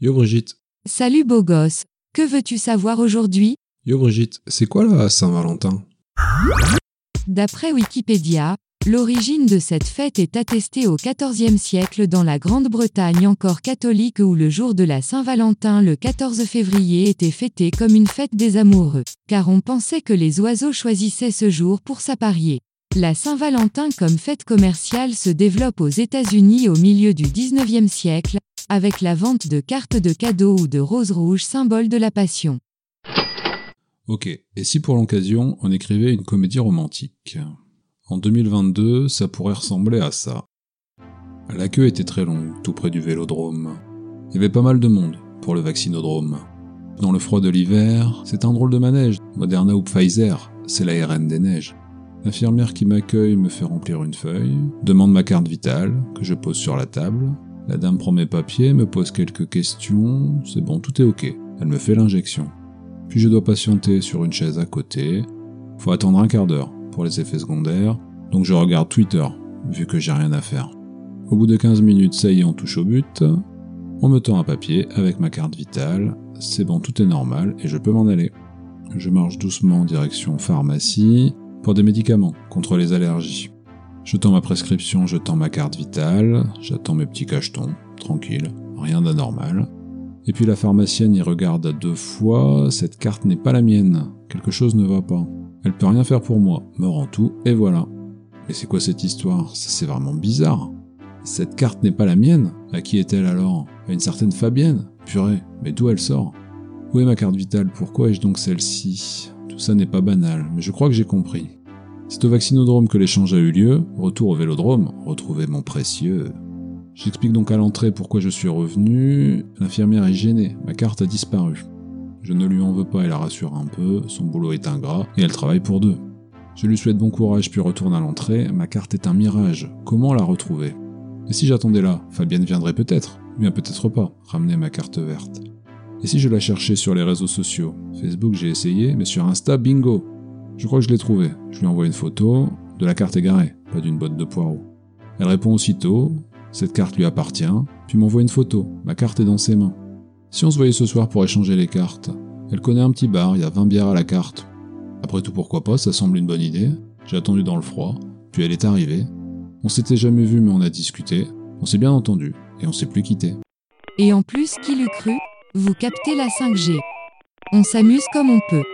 Yo Brigitte. Salut beau gosse, que veux-tu savoir aujourd'hui? Yo Brigitte, c'est quoi la Saint-Valentin? D'après Wikipédia, l'origine de cette fête est attestée au XIVe siècle dans la Grande-Bretagne encore catholique où le jour de la Saint-Valentin le 14 février était fêté comme une fête des amoureux, car on pensait que les oiseaux choisissaient ce jour pour s'apparier. La Saint-Valentin comme fête commerciale se développe aux États-Unis au milieu du XIXe siècle, avec la vente de cartes de cadeaux ou de roses rouges symbole de la passion. Ok, et si pour l'occasion on écrivait une comédie romantique? En 2022, ça pourrait ressembler à ça. La queue était très longue, tout près du vélodrome. Il y avait pas mal de monde pour le vaccinodrome. Dans le froid de l'hiver, c'est un drôle de manège. Moderna ou Pfizer, c'est la RN des neiges. L'infirmière qui m'accueille me fait remplir une feuille, demande ma carte vitale, que je pose sur la table. La dame prend mes papiers, me pose quelques questions, c'est bon, tout est ok. Elle me fait l'injection. Puis je dois patienter sur une chaise à côté. Faut attendre un quart d'heure pour les effets secondaires, donc je regarde Twitter, vu que j'ai rien à faire. Au bout de 15 minutes, ça y est, on touche au but. On me tend un papier avec ma carte vitale. C'est bon, tout est normal et je peux m'en aller. Je marche doucement en direction pharmacie pour des médicaments contre les allergies. Je tends ma prescription, je tends ma carte vitale, j'attends mes petits cachetons, tranquille, rien d'anormal. Et puis la pharmacienne y regarde à deux fois, cette carte n'est pas la mienne, quelque chose ne va pas. Elle peut rien faire pour moi, me rend tout, et voilà. Mais c'est quoi cette histoire? C'est vraiment bizarre. Cette carte n'est pas la mienne À qui est-elle alors? À une certaine Fabienne? Purée, mais d'où elle sort? Où est ma carte vitale? Pourquoi ai-je donc celle-ci? Tout ça n'est pas banal, mais je crois que j'ai compris. C'est au vaccinodrome que l'échange a eu lieu, retour au vélodrome, retrouver mon précieux. J'explique donc à l'entrée pourquoi je suis revenu. L'infirmière est gênée, ma carte a disparu. Je ne lui en veux pas, elle la rassure un peu, son boulot est ingrat, et elle travaille pour deux. Je lui souhaite bon courage puis retourne à l'entrée, ma carte est un mirage, comment la retrouver? Et si j'attendais là, Fabienne viendrait peut-être, bien peut-être pas, ramener ma carte verte. Et si je la cherchais sur les réseaux sociaux? Facebook j'ai essayé, mais sur Insta, bingo Je crois que je l'ai trouvé, je lui envoie une photo, de la carte égarée, pas d'une botte de poireaux. Elle répond aussitôt, cette carte lui appartient, puis m'envoie une photo. Ma carte est dans ses mains. Si on se voyait ce soir pour échanger les cartes, elle connaît un petit bar, il y a 20 bières à la carte. Après tout, pourquoi pas, ça semble une bonne idée. J'ai attendu dans le froid, puis elle est arrivée. On s'était jamais vu, mais on a discuté. On s'est bien entendu, et on s'est plus quitté. Et en plus, qui l'eût cru? Vous captez la 5G. On s'amuse comme on peut.